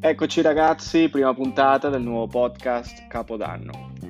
Eccoci ragazzi, prima puntata del nuovo podcast Capodanno.